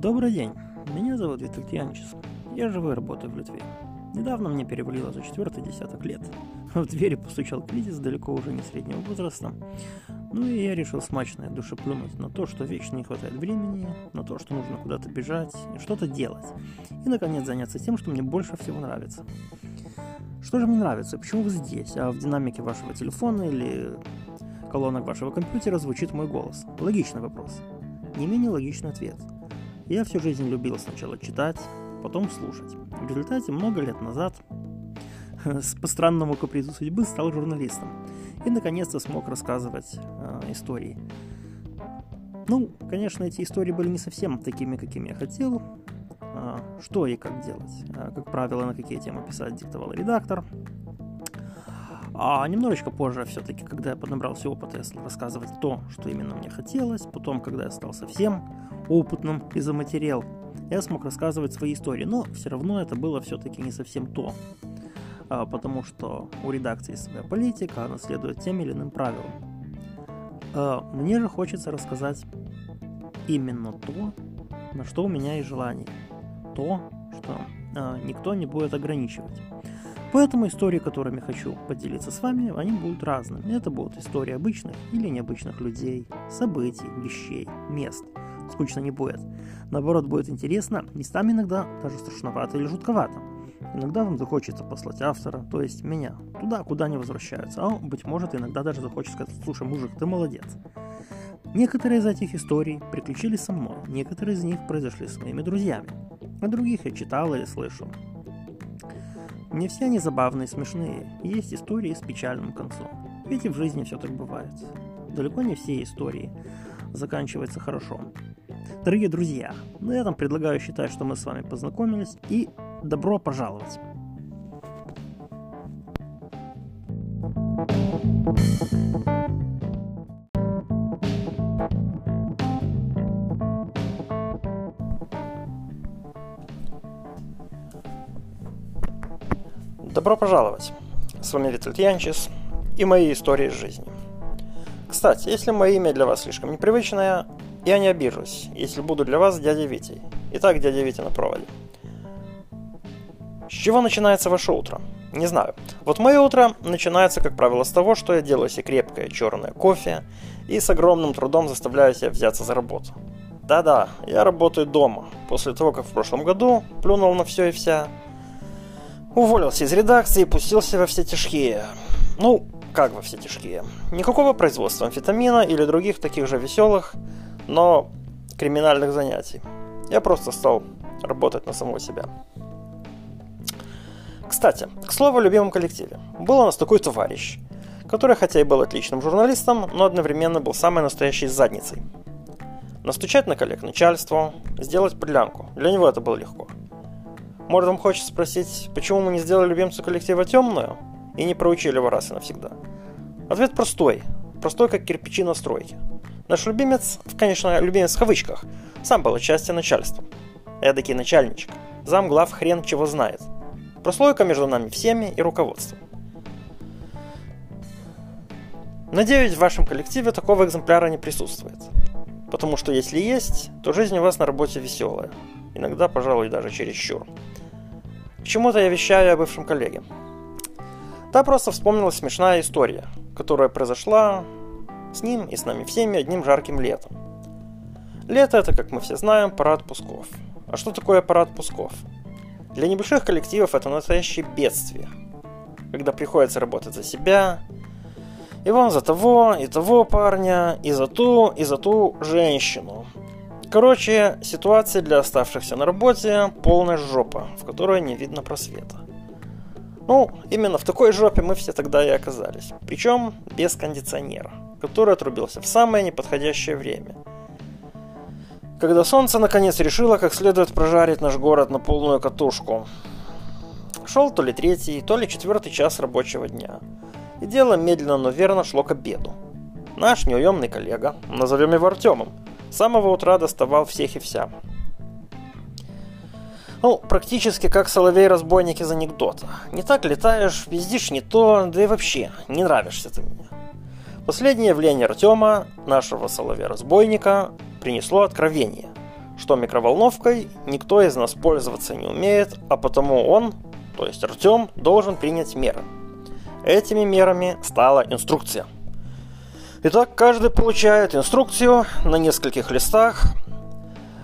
Добрый день, меня зовут Виталий Янчес. Я живу и работаю в Литве. Недавно мне перевалило за четвертый десяток лет. В двери постучал кризис далеко уже не среднего возраста. Ну и я решил смачно душе плюнуть на то, что вечно не хватает времени, на то, что нужно куда-то бежать что-то делать. И, наконец, заняться тем, что мне больше всего нравится. Что же мне нравится? Почему вы здесь, а в динамике вашего телефона или колонок вашего компьютера звучит мой голос? Логичный вопрос. Не менее логичный ответ. Я всю жизнь любил сначала читать, потом слушать. В результате много лет назад по странному капризу судьбы стал журналистом и наконец-то смог рассказывать э, истории. Ну, конечно, эти истории были не совсем такими, какими я хотел. Э, что и как делать. Э, как правило, на какие темы писать диктовал редактор. А немножечко позже все-таки, когда я поднабрался опыта, я стал рассказывать то, что именно мне хотелось. Потом, когда я стал совсем опытным и заматерел, я смог рассказывать свои истории. Но все равно это было все-таки не совсем то. А, потому что у редакции своя политика, она следует тем или иным правилам. А, мне же хочется рассказать именно то, на что у меня есть желание. То, что а, никто не будет ограничивать. Поэтому истории, которыми хочу поделиться с вами, они будут разными. Это будут истории обычных или необычных людей, событий, вещей, мест. Скучно не будет. Наоборот, будет интересно, местами иногда даже страшновато или жутковато. Иногда вам захочется послать автора, то есть меня, туда, куда не возвращаются, а быть может иногда даже захочет сказать, слушай, мужик, ты молодец. Некоторые из этих историй приключились со мной, некоторые из них произошли с моими друзьями, а других я читал или слышал. Не все они забавные и смешные, есть истории с печальным концом, ведь и в жизни все так бывает. Далеко не все истории заканчиваются хорошо. Дорогие друзья, на этом предлагаю считать, что мы с вами познакомились и добро пожаловать. Добро пожаловать! С вами Виталий Янчес и мои истории из жизни. Кстати, если мое имя для вас слишком непривычное, я не обижусь, если буду для вас дядей Витей. Итак, дядя Витя на проводе. С чего начинается ваше утро? Не знаю. Вот мое утро начинается, как правило, с того, что я делаю себе крепкое черное кофе и с огромным трудом заставляю себя взяться за работу. Да-да, я работаю дома, после того, как в прошлом году плюнул на все и вся. Уволился из редакции и пустился во все тяжкие. Ну, как во все тяжкие. Никакого производства амфетамина или других таких же веселых, но криминальных занятий. Я просто стал работать на самого себя. Кстати, к слову о любимом коллективе. Был у нас такой товарищ, который хотя и был отличным журналистом, но одновременно был самой настоящей задницей. Настучать на коллег начальству, сделать подлянку. Для него это было легко. Может, вам хочется спросить, почему мы не сделали любимцу коллектива темную и не проучили его раз и навсегда? Ответ простой. Простой, как кирпичи на стройке. Наш любимец, конечно, любимец в кавычках, сам был отчасти начальством. Эдакий начальничек. Зам глав хрен чего знает – Прослойка между нами всеми и руководством. Надеюсь, в вашем коллективе такого экземпляра не присутствует. Потому что если есть, то жизнь у вас на работе веселая. Иногда, пожалуй, даже чересчур. К чему-то я вещаю о бывшем коллеге. Да, просто вспомнилась смешная история, которая произошла с ним и с нами всеми одним жарким летом. Лето это, как мы все знаем, пора отпусков. А что такое пора отпусков? Для небольших коллективов это настоящее бедствие, когда приходится работать за себя, и вон за того, и того парня, и за ту, и за ту женщину. Короче, ситуация для оставшихся на работе полная жопа, в которой не видно просвета. Ну, именно в такой жопе мы все тогда и оказались. Причем без кондиционера, который отрубился в самое неподходящее время – когда солнце наконец решило как следует прожарить наш город на полную катушку. Шел то ли третий, то ли четвертый час рабочего дня. И дело медленно, но верно шло к обеду. Наш неуемный коллега, назовем его Артемом, с самого утра доставал всех и вся. Ну, практически как соловей-разбойник из анекдота. Не так летаешь, пиздишь не то, да и вообще, не нравишься ты мне. Последнее явление Артема, нашего соловья-разбойника, принесло откровение. что микроволновкой никто из нас пользоваться не умеет, а потому он, то есть Артем, должен принять меры. Этими мерами стала инструкция. Итак, каждый получает инструкцию на нескольких листах,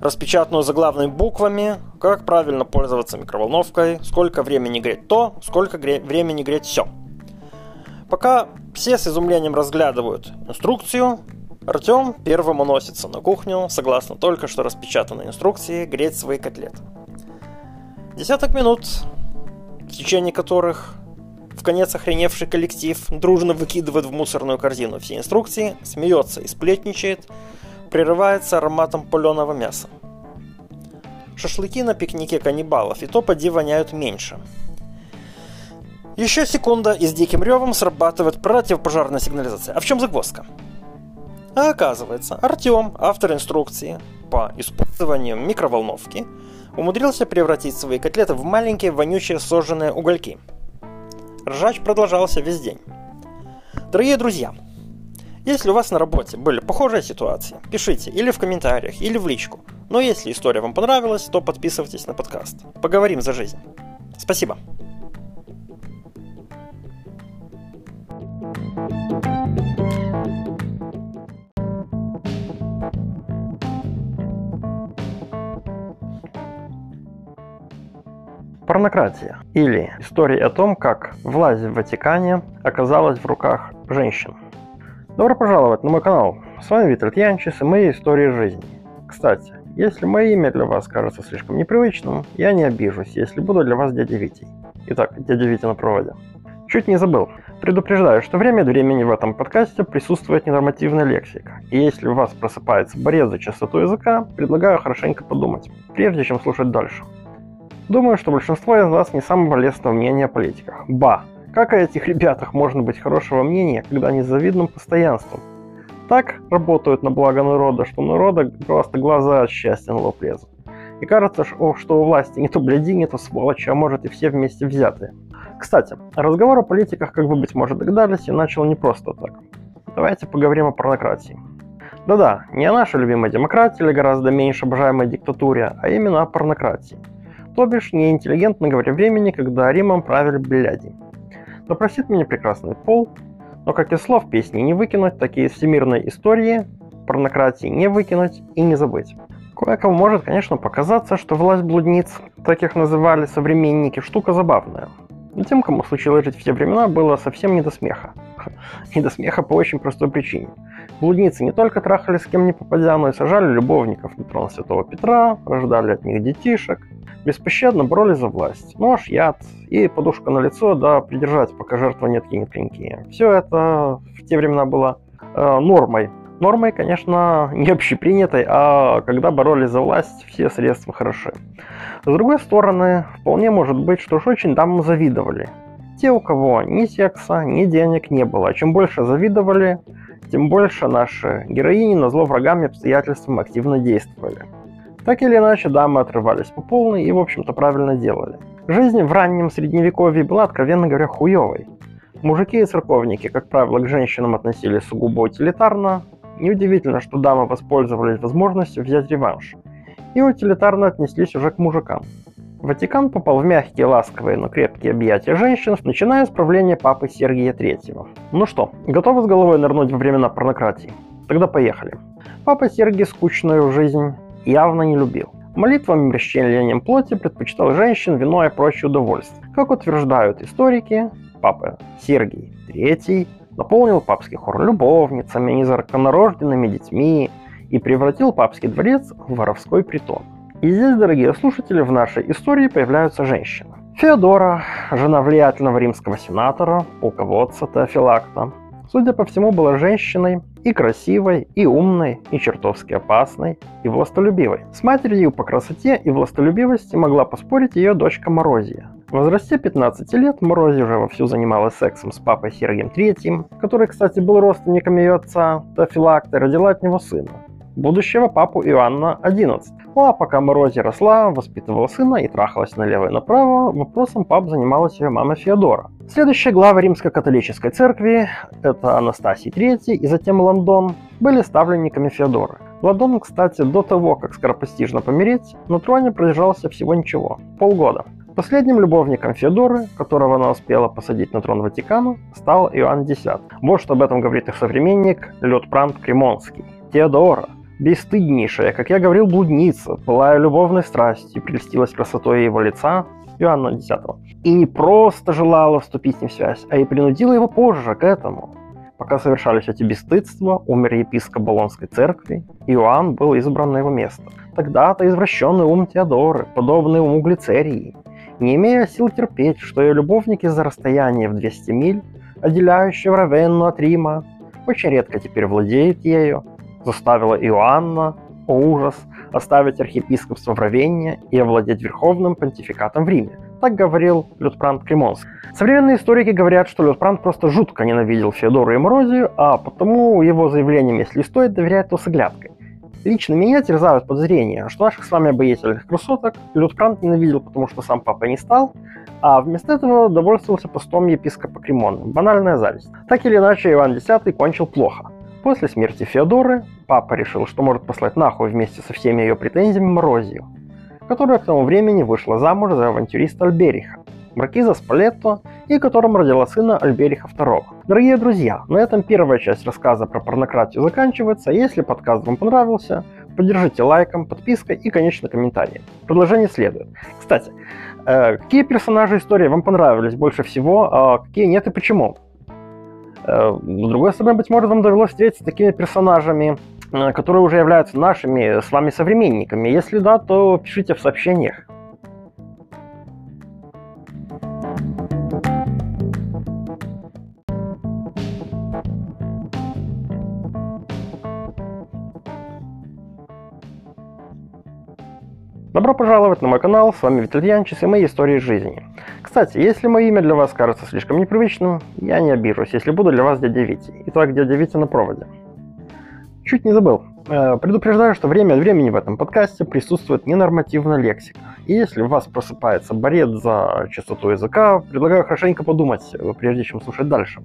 распечатанную заглавными буквами, как правильно пользоваться микроволновкой, сколько времени греть то, сколько гре- времени греть все. Пока все с изумлением разглядывают инструкцию, Артем первым уносится на кухню, согласно только что распечатанной инструкции, греть свои котлеты. Десяток минут, в течение которых в конец охреневший коллектив дружно выкидывает в мусорную корзину все инструкции, смеется и сплетничает, прерывается ароматом паленого мяса. Шашлыки на пикнике каннибалов и то поди воняют меньше. Еще секунда и с диким ревом срабатывает противопожарная сигнализация. А в чем загвоздка? А оказывается, Артем, автор инструкции по использованию микроволновки, умудрился превратить свои котлеты в маленькие вонючие сожженные угольки. Ржач продолжался весь день. Дорогие друзья, если у вас на работе были похожие ситуации, пишите или в комментариях, или в личку. Но если история вам понравилась, то подписывайтесь на подкаст. Поговорим за жизнь. Спасибо. Порнократия или история о том, как власть в Ватикане оказалась в руках женщин. Добро пожаловать на мой канал. С вами Виталий Янчис и мои истории жизни. Кстати, если мое имя для вас кажется слишком непривычным, я не обижусь, если буду для вас дядя Витей. Итак, дядя Витя на проводе. Чуть не забыл. Предупреждаю, что время от времени в этом подкасте присутствует ненормативная лексика. И если у вас просыпается борец за чистоту языка, предлагаю хорошенько подумать, прежде чем слушать дальше. Думаю, что большинство из вас не самого лестного мнения о политиках. Ба! Как о этих ребятах можно быть хорошего мнения, когда они с завидным постоянством? Так работают на благо народа, что народа просто глаза от счастья на лоб лезут. И кажется, что у власти не то бляди, не то сволочи, а может и все вместе взятые. Кстати, разговор о политиках, как вы, быть может, догадались, я начал не просто так. Давайте поговорим о порнократии. Да-да, не о нашей любимой демократии или гораздо меньше обожаемой диктатуре, а именно о порнократии – то бишь, неинтеллигентно говоря времени, когда Римом правили бляди. Но простит меня прекрасный пол, но как и слов песни не выкинуть, такие всемирные истории порнократии не выкинуть и не забыть. Кое-кому может, конечно, показаться, что власть блудниц, так их называли современники, штука забавная. Но тем, кому случилось жить в те времена, было совсем не до смеха. Не до смеха по очень простой причине. Блудницы не только трахали с кем не попадя, но и сажали любовников на трон Святого Петра, рождали от них детишек, беспощадно боролись за власть. Нож, яд и подушка на лицо, да придержать, пока жертва не откинет клинки. Все это в те времена было э, нормой. Нормой, конечно, не общепринятой, а когда боролись за власть, все средства хороши. С другой стороны, вполне может быть, что уж очень дамам завидовали. Те, у кого ни секса, ни денег не было. Чем больше завидовали, тем больше наши героини на зло врагам и обстоятельствам активно действовали. Так или иначе, дамы отрывались по полной и, в общем-то, правильно делали. Жизнь в раннем средневековье была, откровенно говоря, хуевой. Мужики и церковники, как правило, к женщинам относились сугубо утилитарно. Неудивительно, что дамы воспользовались возможностью взять реванш. И утилитарно отнеслись уже к мужикам. Ватикан попал в мягкие, ласковые, но крепкие объятия женщин, начиная с правления папы Сергия III. Ну что, готовы с головой нырнуть во времена порнократии? Тогда поехали. Папа Сергий скучную жизнь явно не любил. Молитвами и расчленением плоти предпочитал женщин, вино и прочие удовольствия. Как утверждают историки, папа Сергий III наполнил папский хор любовницами, незаконнорожденными детьми и превратил папский дворец в воровской притон. И здесь, дорогие слушатели, в нашей истории появляются женщины. Феодора, жена влиятельного римского сенатора, полководца Теофилакта, судя по всему, была женщиной и красивой, и умной, и чертовски опасной, и властолюбивой. С матерью по красоте и властолюбивости могла поспорить ее дочка Морозия. В возрасте 15 лет Морозия уже вовсю занималась сексом с папой Сергием III, который, кстати, был родственником ее отца, Теофилакта, родила от него сына. Будущего папу Иоанна XI. Ну а пока Морози росла, воспитывала сына и трахалась налево и направо, вопросом пап занималась ее мама Феодора. Следующие главы римско-католической церкви, это Анастасий III и затем Лондон, были ставленниками Феодора. Лондон, кстати, до того, как скоропостижно помереть, на троне продержался всего ничего – полгода. Последним любовником Феодоры, которого она успела посадить на трон Ватикана, стал Иоанн X. Вот что об этом говорит их современник Лютпрант Кремонский. Теодора, бесстыднейшая, как я говорил, блудница, пылая любовной страстью, прельстилась красотой его лица, Иоанна X, и не просто желала вступить с ним в связь, а и принудила его позже к этому. Пока совершались эти бесстыдства, умер епископ Болонской церкви, Иоанн был избран на его место. Тогда-то извращенный ум Теодоры, подобный уму Глицерии, не имея сил терпеть, что ее любовник из-за расстояния в 200 миль, отделяющего Равенну от Рима, очень редко теперь владеет ею, заставила Иоанна, о ужас, оставить архиепископство в Равенне и овладеть верховным понтификатом в Риме. Так говорил Лютпрант Кремонский. Современные историки говорят, что Лютпрант просто жутко ненавидел Феодору и Морозию, а потому его заявлениям, если стоит, доверять, то с оглядкой. Лично меня терзают подозрения, что наших с вами обаятельных красоток Лютпрант ненавидел, потому что сам папа не стал, а вместо этого довольствовался постом епископа Кремона. Банальная зависть. Так или иначе, Иван X кончил плохо. После смерти Феодоры папа решил, что может послать нахуй вместе со всеми ее претензиями Морозию, которая к тому времени вышла замуж за авантюриста Альбериха, маркиза Спалетто, и которым родила сына Альбериха II. Дорогие друзья, на этом первая часть рассказа про порнократию заканчивается. Если подкаст вам понравился, поддержите лайком, подпиской и, конечно, комментарием. Продолжение следует. Кстати, э, какие персонажи истории вам понравились больше всего, а какие нет и почему? Э, с другой стороны, быть может, вам довелось встретиться с такими персонажами, э, которые уже являются нашими с вами современниками. Если да, то пишите в сообщениях. Добро пожаловать на мой канал, с вами Витальянчис и мои истории жизни. Кстати, если мое имя для вас кажется слишком непривычным, я не обижусь, если буду для вас дядя Вити. Итак, дядя Витя на проводе. Чуть не забыл. Э, предупреждаю, что время от времени в этом подкасте присутствует ненормативная лексика. И если у вас просыпается борец за чистоту языка, предлагаю хорошенько подумать, э, прежде чем слушать дальше.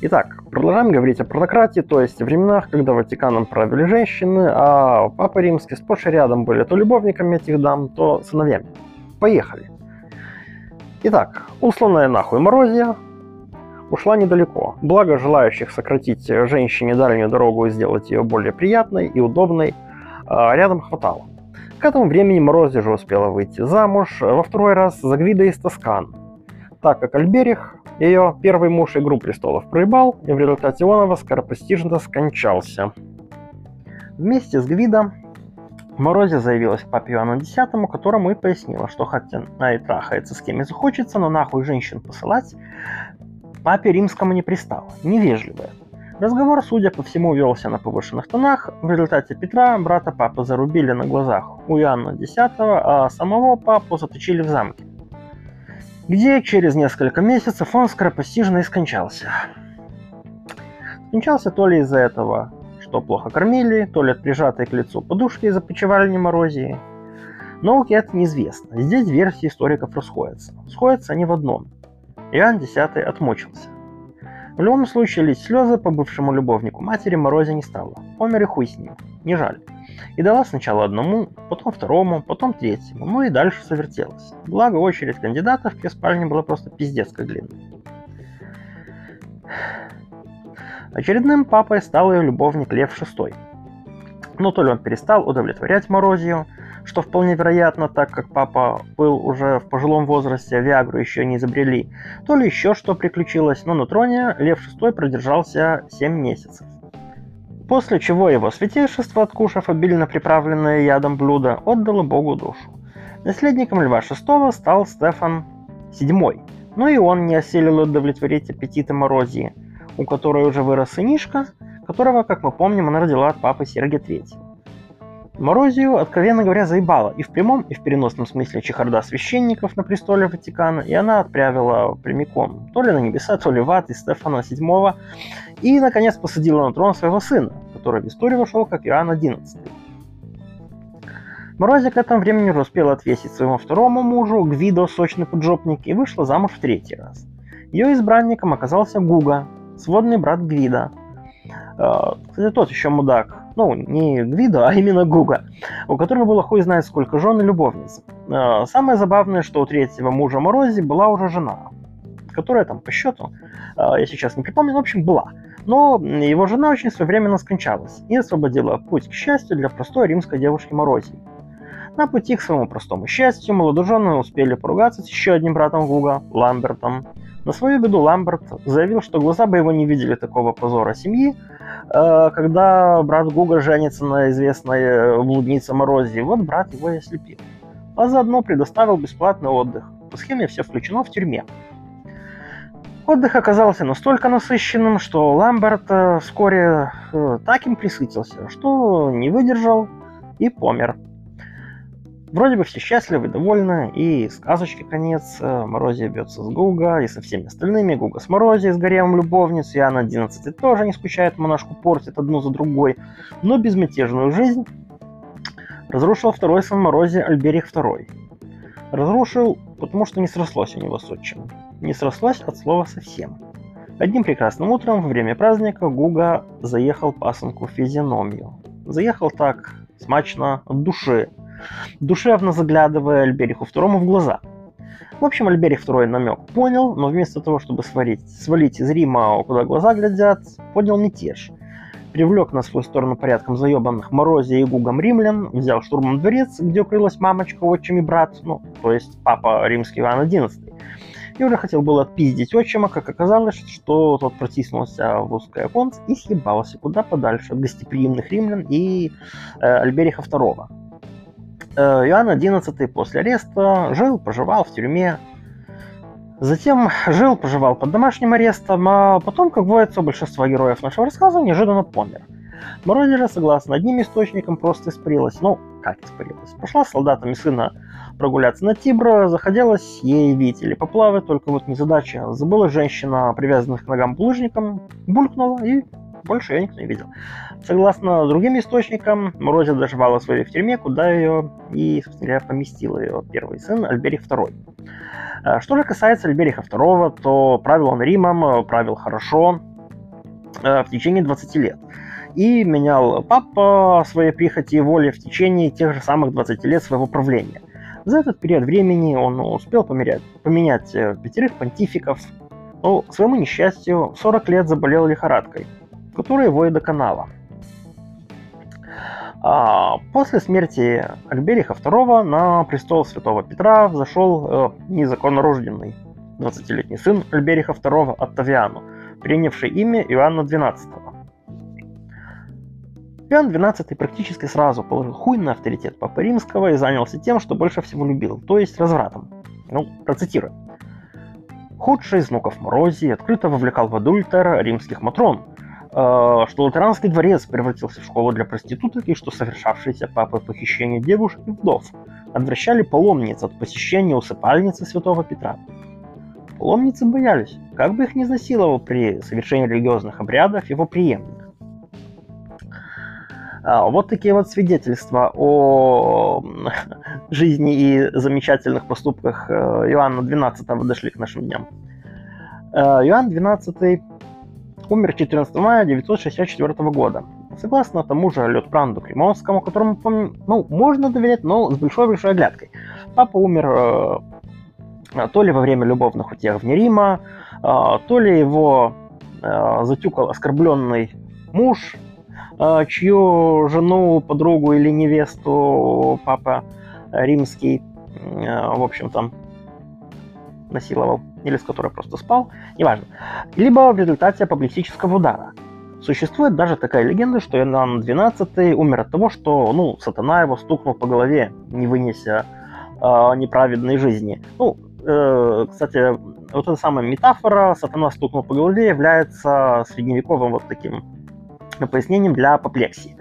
Итак, продолжаем говорить о порнократии, то есть о временах, когда Ватиканом правили женщины, а Папа Римский сплошь и рядом были то любовниками этих дам, то сыновьями. Поехали. Итак, усланная нахуй Морозия ушла недалеко. Благо желающих сократить женщине дальнюю дорогу и сделать ее более приятной и удобной а, рядом хватало. К этому времени Морозия же успела выйти замуж во второй раз за Гвида из Тоскан, так как Альберих ее первый муж «Игру престолов» проебал, и в результате он скоропостижно скончался. Вместе с Гвидом Морозе заявилась папе Иоанну X, которому и пояснила, что хотя она и трахается с кем и захочется, но нахуй женщин посылать папе римскому не пристало, невежливая. Разговор, судя по всему, велся на повышенных тонах. В результате Петра брата папы зарубили на глазах у Иоанна X, а самого папу заточили в замке где через несколько месяцев он скоропостижно и скончался. Скончался то ли из-за этого, что плохо кормили, то ли от прижатой к лицу подушки из-за почевальни морозии. Науке это неизвестно. Здесь версии историков расходятся. Сходятся они в одном. Иоанн X отмучился. В любом случае лить слезы по бывшему любовнику матери Морозе не стало. Помер и хуй с ним. Не жаль. И дала сначала одному, потом второму, потом третьему, ну и дальше завертелась. Благо, очередь кандидатов к ее спальне была просто пиздец как длинной. Очередным папой стал ее любовник Лев VI. Но то ли он перестал удовлетворять Морозию, что вполне вероятно, так как папа был уже в пожилом возрасте, Виагру еще не изобрели, то ли еще что приключилось, но на троне Лев VI продержался 7 месяцев. После чего его святейшество, откушав обильно приправленное ядом блюдо, отдало Богу душу. Наследником Льва VI стал Стефан VII, но и он не осилил удовлетворить аппетиты Морозии, у которой уже вырос сынишка, которого, как мы помним, она родила от папы Сергия III. Морозию, откровенно говоря, заебала и в прямом, и в переносном смысле чехарда священников на престоле Ватикана, и она отправила прямиком то ли на небеса, то ли в ад из Стефана VII, и, наконец, посадила на трон своего сына, который в историю вошел как Иоанн XI. Морозия к этому времени уже успела отвесить своему второму мужу, Гвидо, сочный поджопник, и вышла замуж в третий раз. Ее избранником оказался Гуга, сводный брат Гвида. А, кстати, тот еще мудак. Ну, не Гвидо, а именно Гуга, у которого было хуй знает сколько жен и любовниц. А, самое забавное, что у третьего мужа Морози была уже жена, которая там по счету, я сейчас не припомню, в общем, была. Но его жена очень своевременно скончалась и освободила путь к счастью для простой римской девушки Морозии. На пути к своему простому счастью молодожены успели поругаться с еще одним братом Гуга, Ламбертом. На свою беду Ламберт заявил, что глаза бы его не видели такого позора семьи, э, когда брат Гуга женится на известной э, блуднице Морозе. Вот брат его и ослепил. А заодно предоставил бесплатный отдых. По схеме все включено в тюрьме. Отдых оказался настолько насыщенным, что Ламберт э, вскоре так им присытился, что не выдержал и помер. Вроде бы все счастливы, довольны, и сказочки конец, э, Морозия бьется с Гуга и со всеми остальными, Гуга с Морозией, с гаремом любовниц, и Анна 11 тоже не скучает, монашку портит одну за другой, но безмятежную жизнь разрушил второй сын Морози Альберих II. Разрушил, потому что не срослось у него с отчимом. Не срослось от слова совсем. Одним прекрасным утром во время праздника Гуга заехал пасынку в физиономию. Заехал так смачно от души, душевно заглядывая Альбериху II в глаза. В общем, Альберих II намек понял, но вместо того, чтобы свалить, свалить из Рима, куда глаза глядят, поднял мятеж. Привлек на свою сторону порядком заебанных Морозе и Гугом римлян, взял штурмом дворец, где укрылась мамочка, отчим и брат, ну, то есть папа римский Иван XI. И уже хотел было отпиздить отчима, как оказалось, что тот протиснулся в узкое оконце и съебался куда подальше от гостеприимных римлян и э, Альбериха II. Э, Иоанн XI после ареста жил, проживал в тюрьме. Затем жил, проживал под домашним арестом, а потом, как водится, большинство героев нашего рассказа неожиданно помер. Морозера, согласно одним источникам, просто испарилась. Ну, как испарилась? Пошла с солдатами сына прогуляться на Тибро, заходилась ей видеть или поплавать, только вот незадача. Забыла женщина, привязанных к ногам булыжником, булькнула и больше я никто не видел. Согласно другим источникам, Морозия доживала свою в тюрьме, куда ее и, собственно говоря, поместил ее первый сын Альберих II. А, что же касается Альбериха II, то правил он Римом, правил хорошо э, в течение 20 лет. И менял папа своей прихоти и воли в течение тех же самых 20 лет своего правления. За этот период времени он успел померять, поменять э, пятерых понтификов, но, к своему несчастью, в 40 лет заболел лихорадкой – которая его и доконала. А после смерти Альбериха II на престол святого Петра взошел э, незаконно рожденный 20-летний сын Альбериха II Оттавиану, принявший имя Иоанна XII. Иоанн XII практически сразу положил хуй на авторитет Папы Римского и занялся тем, что больше всего любил, то есть развратом. Ну, процитирую. Худший из внуков Морозии открыто вовлекал в адультер римских матрон – что Лутеранский дворец превратился в школу для проституток и что совершавшиеся папы похищения девушек и вдов отвращали паломниц от посещения усыпальницы святого Петра. Паломницы боялись, как бы их не изнасиловал при совершении религиозных обрядов его преемник. А, вот такие вот свидетельства о жизни и замечательных поступках э, Иоанна XII дошли к нашим дням. Э, Иоанн XII умер 14 мая 1964 года. Согласно тому же Летпранду Кремонскому, которому, ну, можно доверять, но с большой-большой оглядкой. Папа умер э, то ли во время любовных утех вне Рима, э, то ли его э, затюкал оскорбленный муж, э, чью жену, подругу или невесту папа римский, э, в общем, там насиловал или с которой просто спал, неважно, либо в результате апоплексического удара. Существует даже такая легенда, что Иоанн XII умер от того, что ну, сатана его стукнул по голове, не вынеся э, неправедной жизни. Ну, э, кстати, вот эта самая метафора «сатана стукнул по голове» является средневековым вот таким пояснением для апоплексии.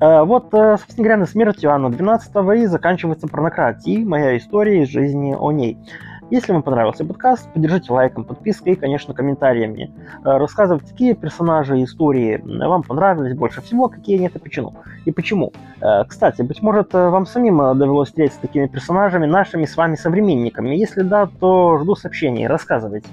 Э, вот, э, собственно говоря, на смерть Иоанна XII и заканчивается порнократия, моя история из жизни о ней. Если вам понравился подкаст, поддержите лайком, подпиской и, конечно, комментариями. Э, рассказывайте, какие персонажи и истории вам понравились больше всего, какие нет и почему. И почему. Э, кстати, быть может, вам самим довелось встретиться с такими персонажами, нашими с вами современниками. Если да, то жду сообщений, рассказывайте.